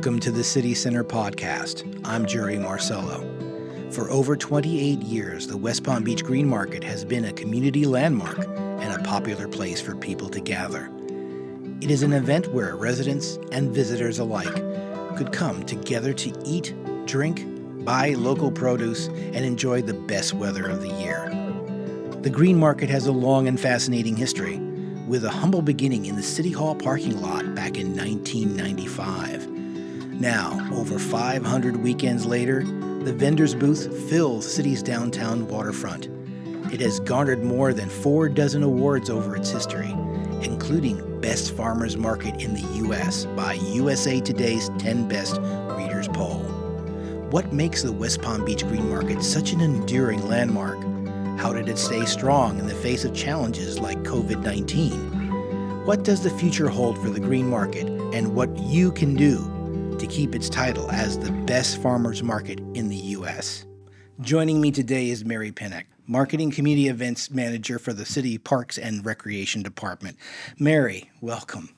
Welcome to the City Center podcast. I'm Jerry Marcello. For over 28 years, the West Palm Beach Green Market has been a community landmark and a popular place for people to gather. It is an event where residents and visitors alike could come together to eat, drink, buy local produce, and enjoy the best weather of the year. The Green Market has a long and fascinating history with a humble beginning in the City Hall parking lot back in 1995. Now, over 500 weekends later, the vendor's booth fills city's downtown waterfront. It has garnered more than four dozen awards over its history, including Best Farmers Market in the U.S. by USA Today's 10 Best Readers Poll. What makes the West Palm Beach Green Market such an enduring landmark? How did it stay strong in the face of challenges like COVID 19? What does the future hold for the green market and what you can do to keep its title as the best farmers market in the U.S.? Joining me today is Mary Pinnock, Marketing Community Events Manager for the City Parks and Recreation Department. Mary, welcome.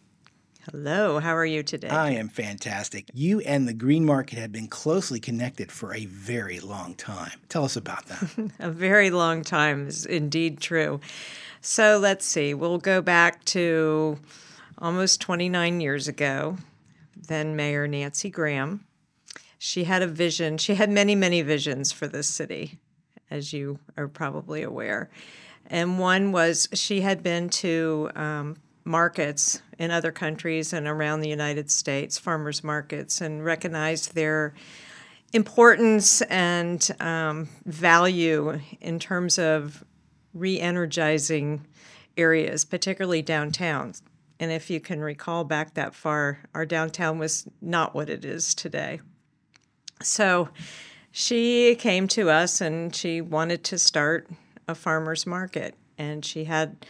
Hello, how are you today? I am fantastic. You and the green market have been closely connected for a very long time. Tell us about that. a very long time is indeed true. So let's see, we'll go back to almost 29 years ago. Then Mayor Nancy Graham. She had a vision, she had many, many visions for this city, as you are probably aware. And one was she had been to um, markets in other countries and around the United States, farmers markets, and recognized their importance and um, value in terms of re energizing areas, particularly downtowns. And if you can recall back that far, our downtown was not what it is today. So she came to us and she wanted to start a farmer's market. And she had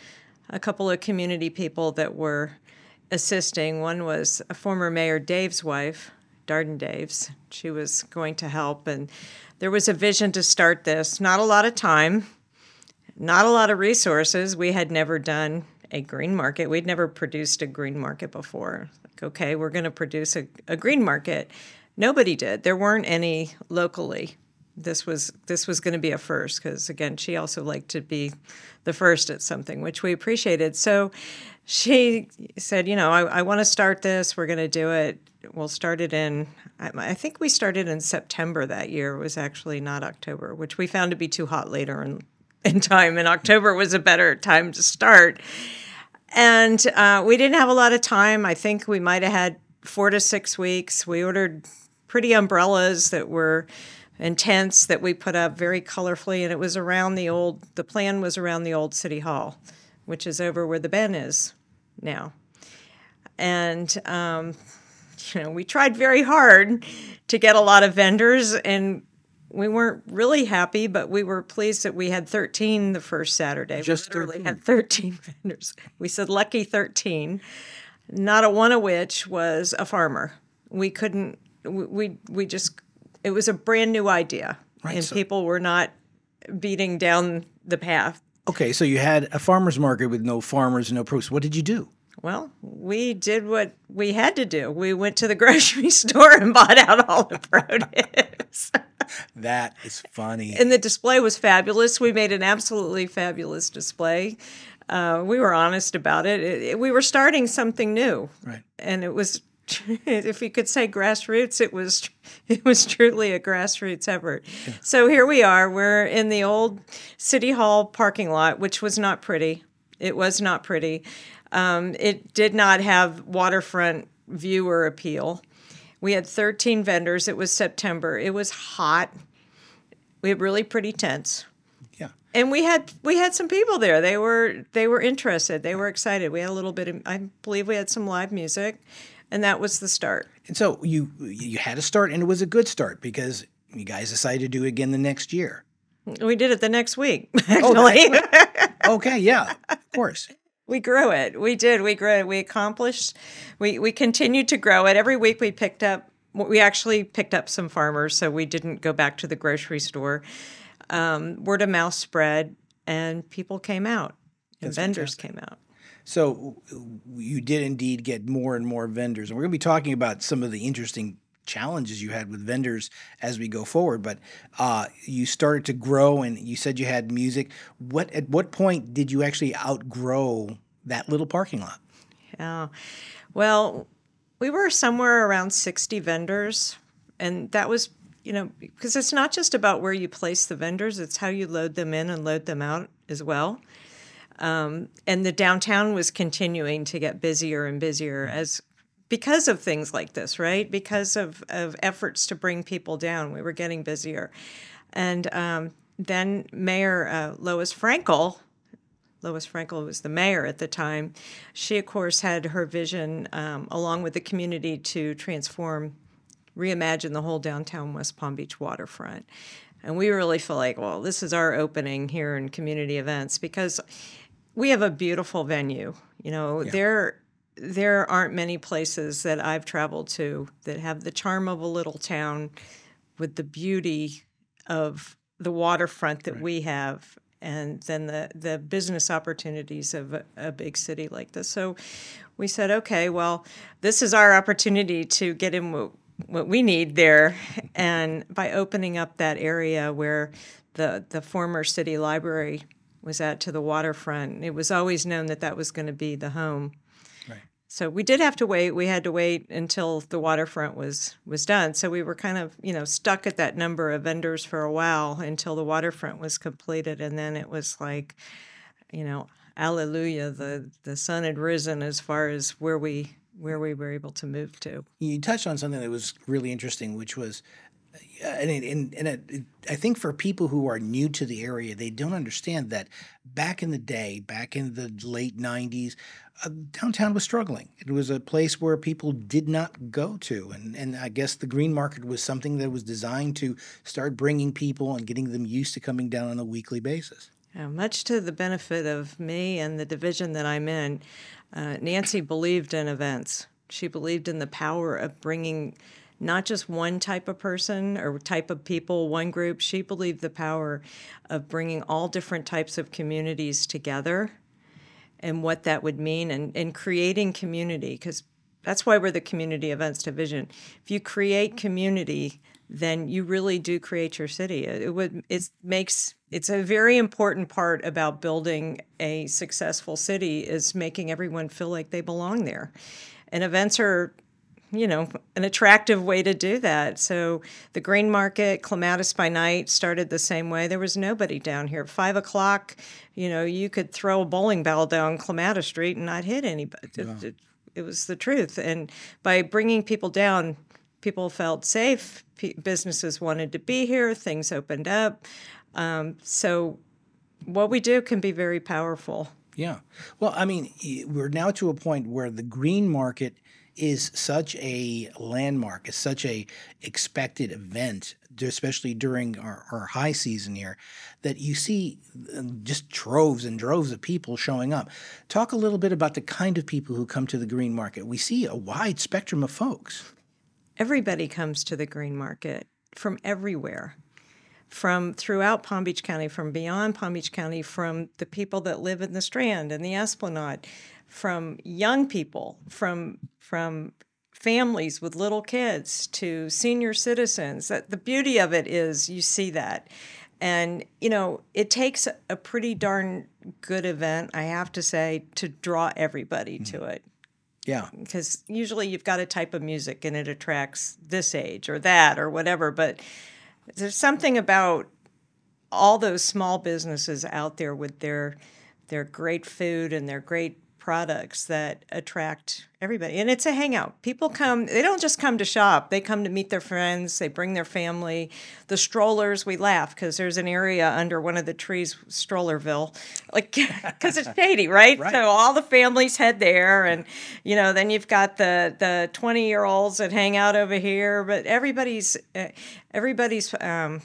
a couple of community people that were assisting. One was a former Mayor Dave's wife, Darden Daves. She was going to help, and there was a vision to start this. Not a lot of time, not a lot of resources. We had never done a green market. We'd never produced a green market before. Like, okay, we're going to produce a, a green market. Nobody did. There weren't any locally this was this was going to be a first because again she also liked to be the first at something which we appreciated so she said you know i, I want to start this we're going to do it we'll start it in I, think we started in september that year it was actually not october which we found to be too hot later in, in time and october was a better time to start and uh, we didn't have a lot of time i think we might have had four to six weeks we ordered pretty umbrellas that were tents that we put up very colorfully. And it was around the old, the plan was around the old city hall, which is over where the Ben is now. And, um, you know, we tried very hard to get a lot of vendors and we weren't really happy, but we were pleased that we had 13 the first Saturday. Just we literally 13. had 13 vendors. We said lucky 13, not a one of which was a farmer. We couldn't, we, we just it was a brand new idea, right, and so, people were not beating down the path. Okay, so you had a farmers market with no farmers, no produce. What did you do? Well, we did what we had to do. We went to the grocery store and bought out all the produce. that is funny. And the display was fabulous. We made an absolutely fabulous display. Uh, we were honest about it. It, it. We were starting something new, right? And it was if you could say grassroots, it was it was truly a grassroots effort. Yeah. So here we are. We're in the old city hall parking lot, which was not pretty. It was not pretty. Um, it did not have waterfront viewer appeal. We had 13 vendors. It was September. It was hot. We had really pretty tents. Yeah. And we had we had some people there. They were they were interested. They were excited. We had a little bit of I believe we had some live music and that was the start. And so you you had a start, and it was a good start because you guys decided to do it again the next year. We did it the next week, oh, actually. Okay, okay yeah, of course. We grew it. We did. We grew it. We accomplished. We we continued to grow it. Every week we picked up. We actually picked up some farmers, so we didn't go back to the grocery store. Um, word of mouth spread, and people came out, and That's vendors fantastic. came out. So you did indeed get more and more vendors, and we're going to be talking about some of the interesting challenges you had with vendors as we go forward. But uh, you started to grow, and you said you had music. What at what point did you actually outgrow that little parking lot? Yeah, well, we were somewhere around sixty vendors, and that was you know because it's not just about where you place the vendors; it's how you load them in and load them out as well. Um, and the downtown was continuing to get busier and busier as because of things like this, right? Because of, of efforts to bring people down, we were getting busier. And um, then Mayor uh, Lois Frankel, Lois Frankel was the mayor at the time, she, of course, had her vision um, along with the community to transform, reimagine the whole downtown West Palm Beach waterfront. And we really feel like, well, this is our opening here in community events because we have a beautiful venue. You know, yeah. there there aren't many places that I've traveled to that have the charm of a little town with the beauty of the waterfront that right. we have and then the, the business opportunities of a, a, big city like this. So we said, okay, well, this is our opportunity to get in what, what we need there. and by opening up that area where the, the former city library was at to the waterfront, it was always known that that was going to be the home. So we did have to wait. We had to wait until the waterfront was was done. So we were kind of you know stuck at that number of vendors for a while until the waterfront was completed, and then it was like, you know, Alleluia, the the sun had risen as far as where we where we were able to move to. You touched on something that was really interesting, which was uh, and, and, and it, I think for people who are new to the area, they don't understand that back in the day, back in the late 90s, uh, downtown was struggling. It was a place where people did not go to. And, and I guess the green market was something that was designed to start bringing people and getting them used to coming down on a weekly basis. Yeah, much to the benefit of me and the division that I'm in, uh, Nancy believed in events. She believed in the power of bringing not just one type of person or type of people, one group. She believed the power of bringing all different types of communities together and what that would mean and, and creating community because that's why we're the community events division. If you create community, then you really do create your city. It would it makes it's a very important part about building a successful city is making everyone feel like they belong there. And events are you know, an attractive way to do that. So the green market, Clematis by night started the same way. There was nobody down here. Five o'clock, you know, you could throw a bowling ball down Clematis Street and not hit anybody. Yeah. It, it, it, was the truth. And by bringing people down, people felt safe. P- businesses wanted to be here. Things opened up. Um, so what we do can be very powerful. Yeah. Well, I mean, we're now to a point where the green market – is such a landmark, is such a expected event, especially during our, our high season here, that you see um, just droves and droves of people showing up. Talk a little bit about the kind of people who come to the green market. We see a wide spectrum of folks. Everybody comes to the green market from everywhere from throughout Palm Beach County, from beyond Palm Beach County, from the people that live in the Strand and the Esplanade, from young people, from from families with little kids to senior citizens. That the beauty of it is you see that. And you know, it takes a pretty darn good event, I have to say, to draw everybody mm-hmm. to it. Yeah. Because usually you've got a type of music and it attracts this age or that or whatever, but there's something about all those small businesses out there with their their great food and their great products that attract everybody. And it's a hangout. People come, they don't just come to shop, they come to meet their friends, they bring their family. The strollers, we laugh because there's an area under one of the trees, Strollerville, like because it's shady, right? right? So all the families head there. And, you know, then you've got the, the 20 year olds that hang out over here, but everybody's, uh, everybody's, um,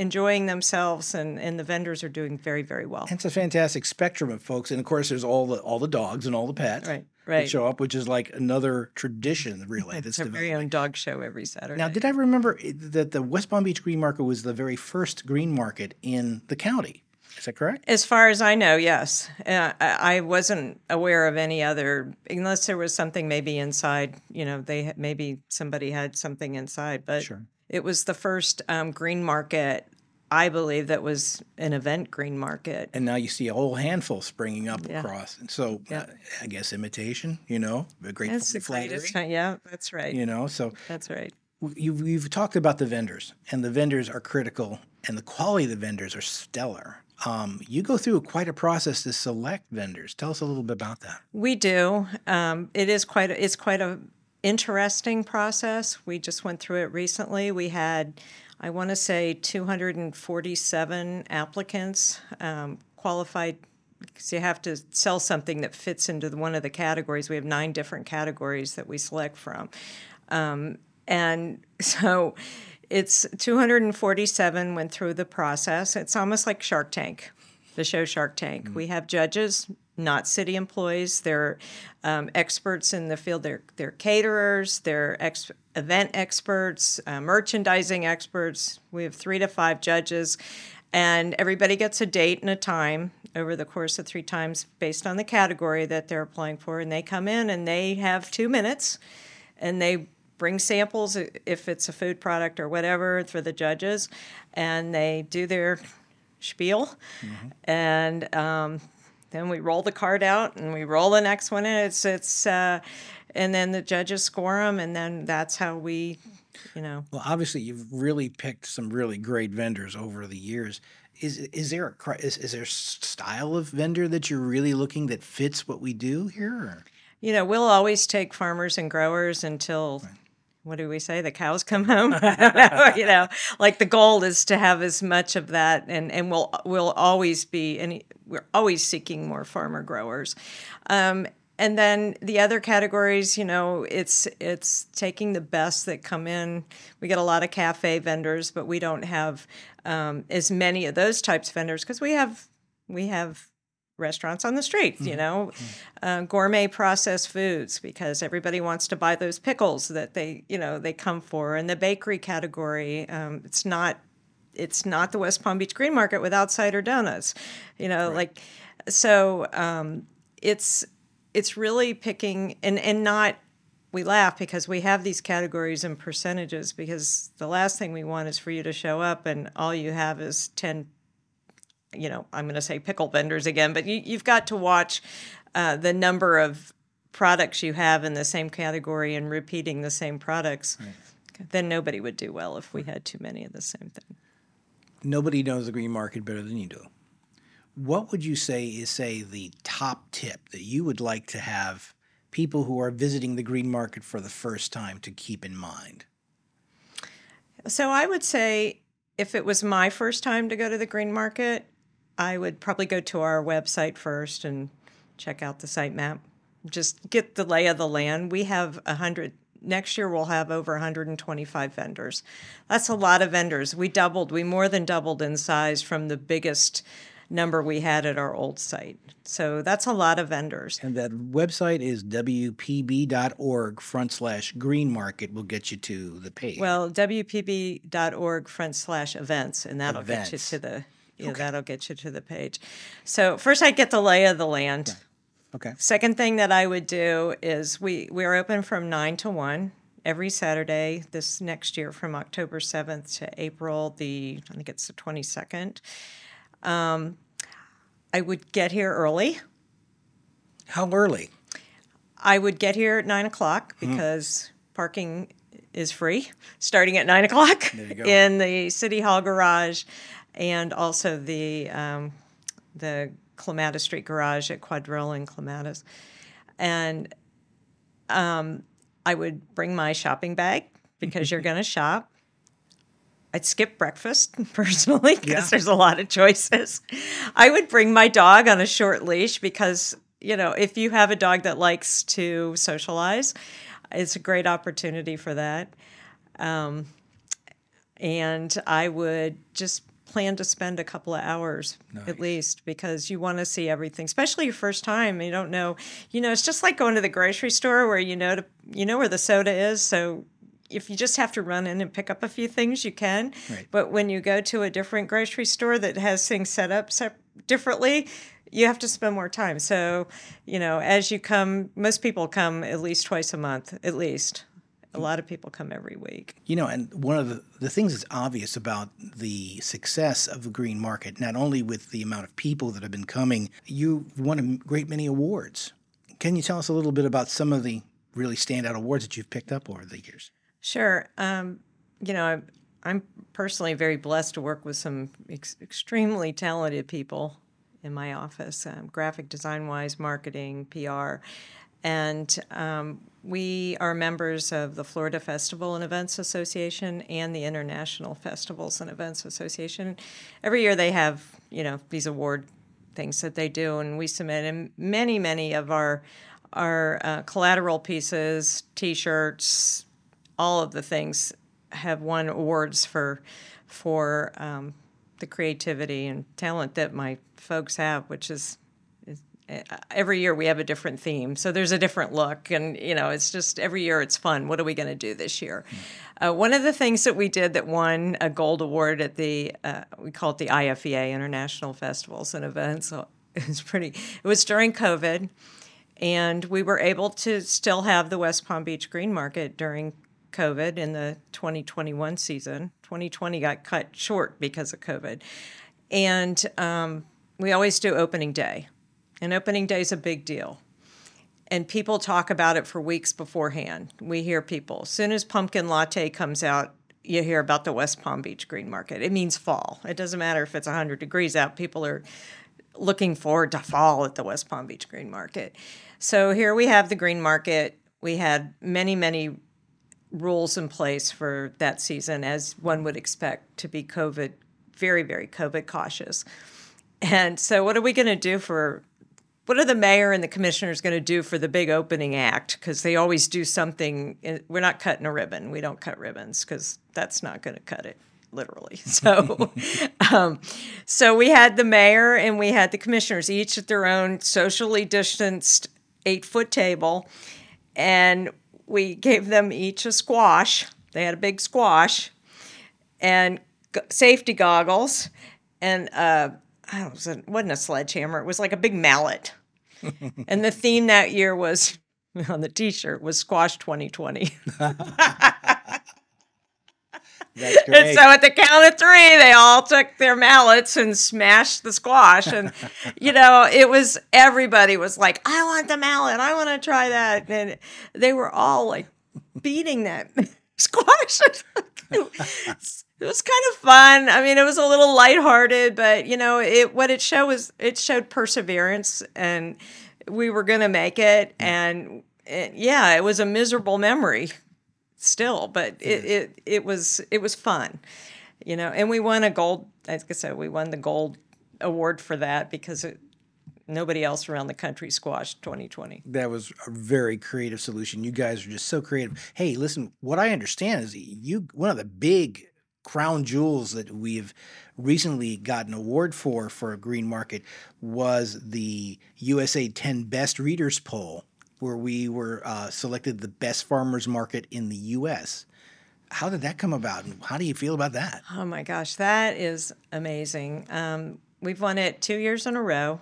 enjoying themselves and, and the vendors are doing very very well it's a fantastic spectrum of folks and of course there's all the all the dogs and all the pets right right show up which is like another tradition really it's our very own dog show every saturday now did i remember that the west palm beach green market was the very first green market in the county Is that correct? As far as I know, yes. Uh, I I wasn't aware of any other, unless there was something maybe inside. You know, they maybe somebody had something inside, but Sure. It was the first um, green market, I believe, that was an event green market. And now you see a whole handful springing up Yeah. across. And so Yeah. uh, I guess imitation, you know, a great That's flattery, Yeah, that's right. you know. So That's right. you've, you've talked about the vendors, and the vendors are critical, and the quality of the vendors are stellar. Um, you go through quite a process to select vendors. Tell us a little bit about that. We do. Um, it is quite. A, it's quite a interesting process. We just went through it recently. We had, I want to say, 247 applicants um, qualified. Because you have to sell something that fits into the, one of the categories. We have nine different categories that we select from, um, and so it's 247 went through the process. It's almost like Shark Tank, the show Shark Tank. We have judges, not city employees. They're um, experts in the field. They're they're caterers. They're ex- event experts, uh, merchandising experts. We have three to five judges, and everybody gets a date and a time over the course of three times based on the category that they're applying for. And they come in and they have two minutes, and they bring samples if it's a food product or whatever for the judges, and they do their spiel, and um, then we roll the card out and we roll the next one in. It's it's uh, and then the judges score them, and then that's how we, you know. Well, obviously, you've really picked some really great vendors over the years. Is is there a is, is there a style of vendor that you're really looking that fits what we do here? Or? You know, we'll always take farmers and growers until what do we say? The cows come home. you know, like the goal is to have as much of that, and and we'll we'll always be and we're always seeking more farmer growers. Um, and then the other categories, you know, it's it's taking the best that come in. We get a lot of cafe vendors, but we don't have um, as many of those types of vendors because we have we have restaurants on the street, you know, uh, gourmet processed foods because everybody wants to buy those pickles that they, you know, they come for. And the bakery category, um, it's not, it's not the West Palm Beach Green Market without cider donuts, you know, like, so um, it's it's really picking and and not. We laugh because we have these categories and percentages because the last thing we want is for you to show up and all you have is 10 you know, I'm going to say pickle vendors again, but you, you've got to watch uh, the number of products you have in the same category and repeating the same products. Then nobody would do well if we had too many of the same thing. Nobody knows the green market better than you do. What would you say is say the top tip that you would like to have people who are visiting the green market for the first time to keep in mind? So I would say if it was my first time to go to the green market, I would probably go to our website first and check out the site map. Just get the lay of the land. We have a hundred. Next year we'll have over 125 vendors. That's a lot of vendors. We doubled. We more than doubled in size from the biggest number we had at our old site. So that's a lot of vendors. And that website is wpb.org front slash green market will get you to the page. Well, wpb.org front slash events, and that'll get you to the yeah, that'll get you to the page. So first, I get the lay of the land. okay. Second thing that I would do is we we're open from nine to one every Saturday this next year from October seventh to April the I think it's the twenty second. Um, I would get here early. How early? I would get here at nine o'clock because parking is free, starting at nine o'clock in the city hall garage, and also the um, the Clematis Street garage at Quadrille and Clematis, and um, I would bring my shopping bag because you're going to shop. I'd skip breakfast personally because Yeah. there's a lot of choices. I would bring my dog on a short leash because, you know, if you have a dog that likes to socialize, it's a great opportunity for that. Um, and I would just plan to spend a couple of hours at least because you want to see everything, especially your first time. You don't know, you know, it's just like going to the grocery store where you know to, you know where the soda is, so if you just have to run in and pick up a few things, you can. Right. But when you go to a different grocery store that has things set up sep- differently, you have to spend more time. So, you know, as you come, most people come at least twice a month, at least. A lot of people come every week. You know, and one of the, the things that's obvious about the success of the green market, not only with the amount of people that have been coming, you've won a great many awards. Can you tell us a little bit about some of the really standout awards that you've picked up over the years? Sure. Um, you know, I'm, I'm personally very blessed to work with some ex- extremely talented people in my office, um, graphic design wise, marketing, PR. And um, we are members of the Florida Festival and Events Association and the International Festivals and Events Association. Every year they have, you know, these award things that they do, and we submit. And many, many of our our uh, collateral pieces, T-shirts, all of the things have won awards for for um, the creativity and talent that my folks have, which is, every year we have a different theme. So there's a different look, and you know, it's just every year it's fun. What are we going to do this year? Uh, one of the things that we did that won a gold award at the uh, we call it the IFEA International Festivals and Events. So it was pretty. It was during COVID, and we were able to still have the West Palm Beach Green Market during COVID in the 2021 season. 2020 got cut short because of COVID. And um, we always do opening day. And opening day is a big deal. And people talk about it for weeks beforehand. We hear people. As soon as pumpkin latte comes out, you hear about the West Palm Beach Green Market. It means fall. It doesn't matter if it's 100 degrees out, people are looking forward to fall at the West Palm Beach Green Market. So here we have the Green Market. We had many, many rules in place for that season, as one would expect to be COVID, very, very COVID cautious. And so, what are we going to do for? What are the mayor and the commissioners going to do for the big opening act? Because they always do something. We're not cutting a ribbon. We don't cut ribbons because that's not going to cut it literally. So, um, so we had the mayor and we had the commissioners, each at their own socially distanced eight foot table, and we gave them each a squash. They had a big squash and safety goggles and uh, I don't know, it wasn't a sledgehammer. It was like a big mallet. and the theme that year was on the T-shirt was Squash 2020. That's And so at the count of three, they all took their mallets and smashed the squash. And, you know, it was everybody was like, I want the mallet. I want to try that. And they were all like beating that squash. it was kind of fun. I mean, it was a little lighthearted, but, you know, it what it showed was it showed perseverance and we were going to make it. Hmm. And, and yeah, it was a miserable memory still, but it, it it was it was fun, you know. And we won a gold. Like I said, we won the gold award for that because it, nobody else around the country squashed 2020. that was a very creative solution. You guys are just so creative. Hey, listen, what I understand is you one of the big crown jewels that we've recently gotten an award for for a green market was the USA 10 Best Readers poll, where we were uh, selected the best farmers market in the U.S. How did that come about, and how do you feel about that? Oh my gosh, that is amazing. Um, we've won it two years in a row,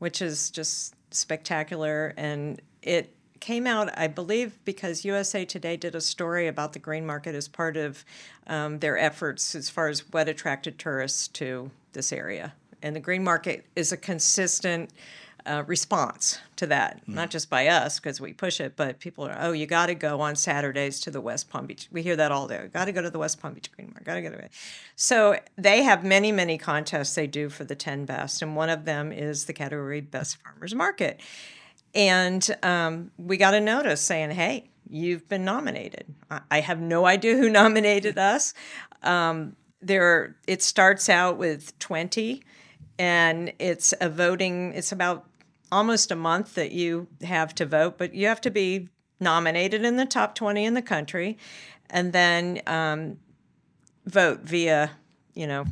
which is just spectacular. And it came out, I believe, because USA Today did a story about the green market as part of um, their efforts as far as what attracted tourists to this area. And the green market is a consistent uh, response to that, not just by us because we push it, but people are, oh, you got to go on Saturdays to the West Palm Beach. We hear that all day. Got to go to the West Palm Beach Green Market. Got to go to it. So they have many, many contests they do for the 10 best, and one of them is the category Best Farmers Market. And um, we got a notice saying, hey, you've been nominated. I, I have no idea who nominated us. Um, there, it starts out with 20, and it's a voting, it's about almost a month that you have to vote, but you have to be nominated in the top 20 in the country and then um, vote via, you know,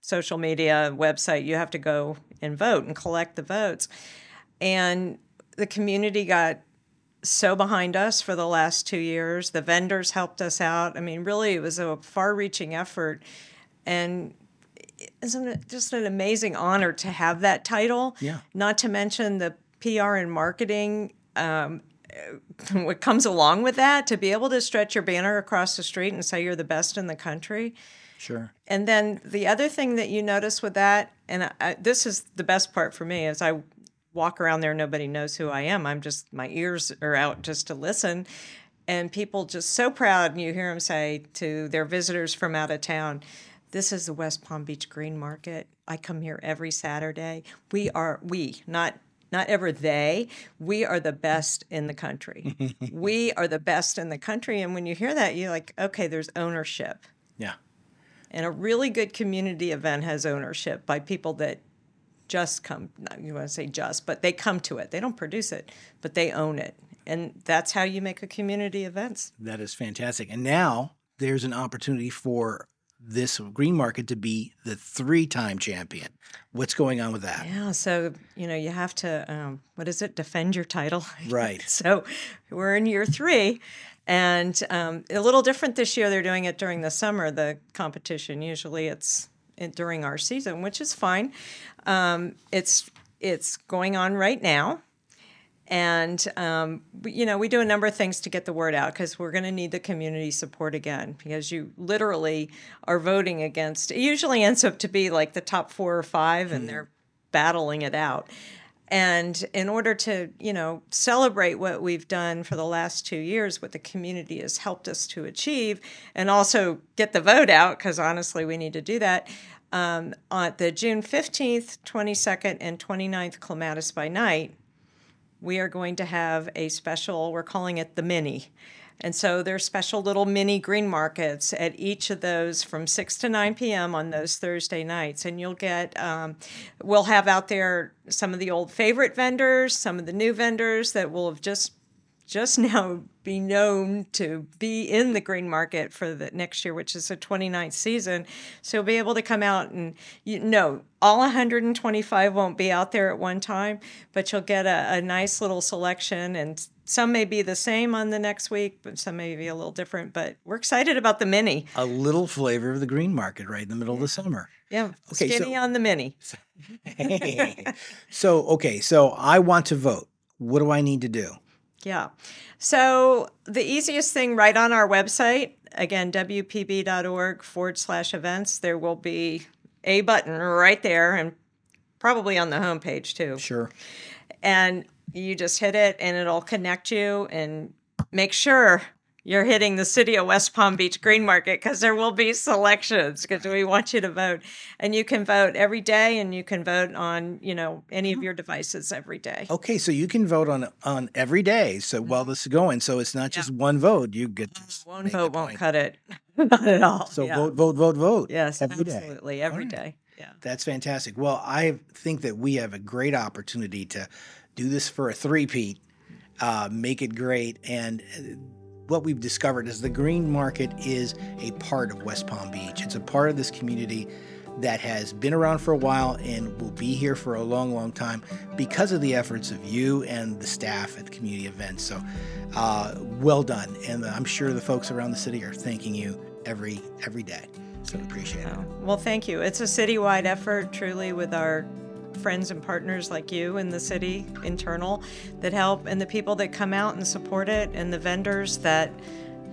social media, website. You have to go and vote and collect the votes. And the community got so behind us for the last two years. The vendors helped us out. I mean, really, it was a far reaching effort. And isn't it just an amazing honor to have that title? Yeah. Not to mention the PR and marketing. Um, what comes along with that to be able to stretch your banner across the street and say you're the best in the country Sure. and then the other thing that you notice with that, and I, I, this is the best part for me, is I walk around there, nobody knows who I am. I'm just my ears are out just to listen, and people just so proud. And you hear them say to their visitors from out of town, "This is the West Palm Beach Green Market. I come here every Saturday. We are we not." Not ever they. We are the best in the country. we are the best in the country. And when you hear that, you're like, okay, there's ownership. Yeah. And a really good community event has ownership by people that just come, not you want to say just, but they come to it. They don't produce it, but they own it. And that's how you make a community events. That is fantastic. And now there's an opportunity for this green market to be the three time champion. What's going on with that? Yeah. So, you know, you have to, um, what is it? Defend your title. Right. so we're in year three. And um, a little different this year. They're doing it during the summer, the competition. Usually it's in, during our season, which is fine. Um, it's it's going on right now, and um, you know we do a number of things to get the word out because we're going to need the community support again because you literally are voting against. It usually ends up to be like the top four or five, and they're battling it out. And in order to, you know, celebrate what we've done for the last two years, what the community has helped us to achieve, and also get the vote out, because honestly, we need to do that. Um, on the June 15th, 22nd, and 29th Clematis by Night, we are going to have a special, we're calling it the Mini. And so there's special little mini green markets at each of those from 6 to 9 p.m. on those Thursday nights. And you'll get, um, we'll have out there some of the old favorite vendors, some of the new vendors that will have just just now be known to be in the green market for the next year, which is the 29th season. So you'll be able to come out and you know all 125 won't be out there at one time, but you'll get a, a nice little selection and some may be the same on the next week, but some may be a little different. But we're excited about the mini. A little flavor of the green market right in the middle of the summer. Yeah, Okay, skinny so- on the mini. Hey. so, okay, so I want to vote. What do I need to do? Yeah. So the easiest thing right on our website, again, wpb.org forward slash events, there will be a button right there and probably on the homepage too. Sure. And you just hit it and it'll connect you and make sure you're hitting the city of West Palm Beach Green Market because there will be selections because we want you to vote. And you can vote every day and you can vote on, you know, any of your devices every day. Okay, so you can vote on on every day. So while this is going, so it's not just one vote. You get to One vote won't cut it. Not at all. So Yeah. vote, vote, vote, vote. Yes, every day. absolutely. Every All day. Yeah. That's fantastic. Well, I think that we have a great opportunity to do this for a three-peat, uh, make it great. And uh, what we've discovered is the green market is a part of West Palm Beach. It's a part of this community that has been around for a while and will be here for a long, long time because of the efforts of you and the staff at the community events. So, uh, well done. And I'm sure the folks around the city are thanking you every every day. So appreciate it. Well, thank you. It's a citywide effort, truly, with our friends and partners like you in the city, internal, that help, and the people that come out and support it, and the vendors that,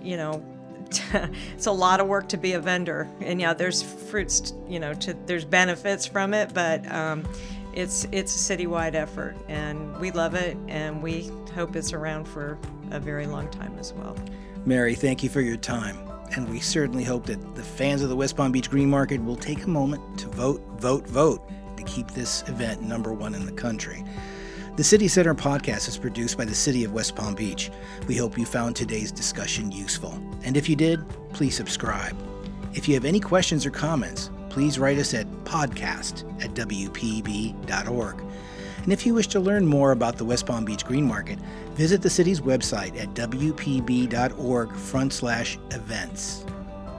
you know, it's a lot of work to be a vendor. And yeah, there's fruits, you know, to there's benefits from it, but um, it's it's a citywide effort, and we love it, and we hope it's around for a very long time as well. Mary, thank you for your time. And we certainly hope that the fans of the West Palm Beach Green Market will take a moment to vote, vote, vote to keep this event number one in the country. The City Center podcast is produced by the City of West Palm Beach. We hope you found today's discussion useful. And if you did, please subscribe. If you have any questions or comments, please write us at podcast at wpb.org. And if you wish to learn more about the West Palm Beach Green Market, visit the city's website at wpb.org front slash events.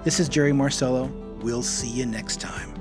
This is Jerry Marcello. We'll see you next time.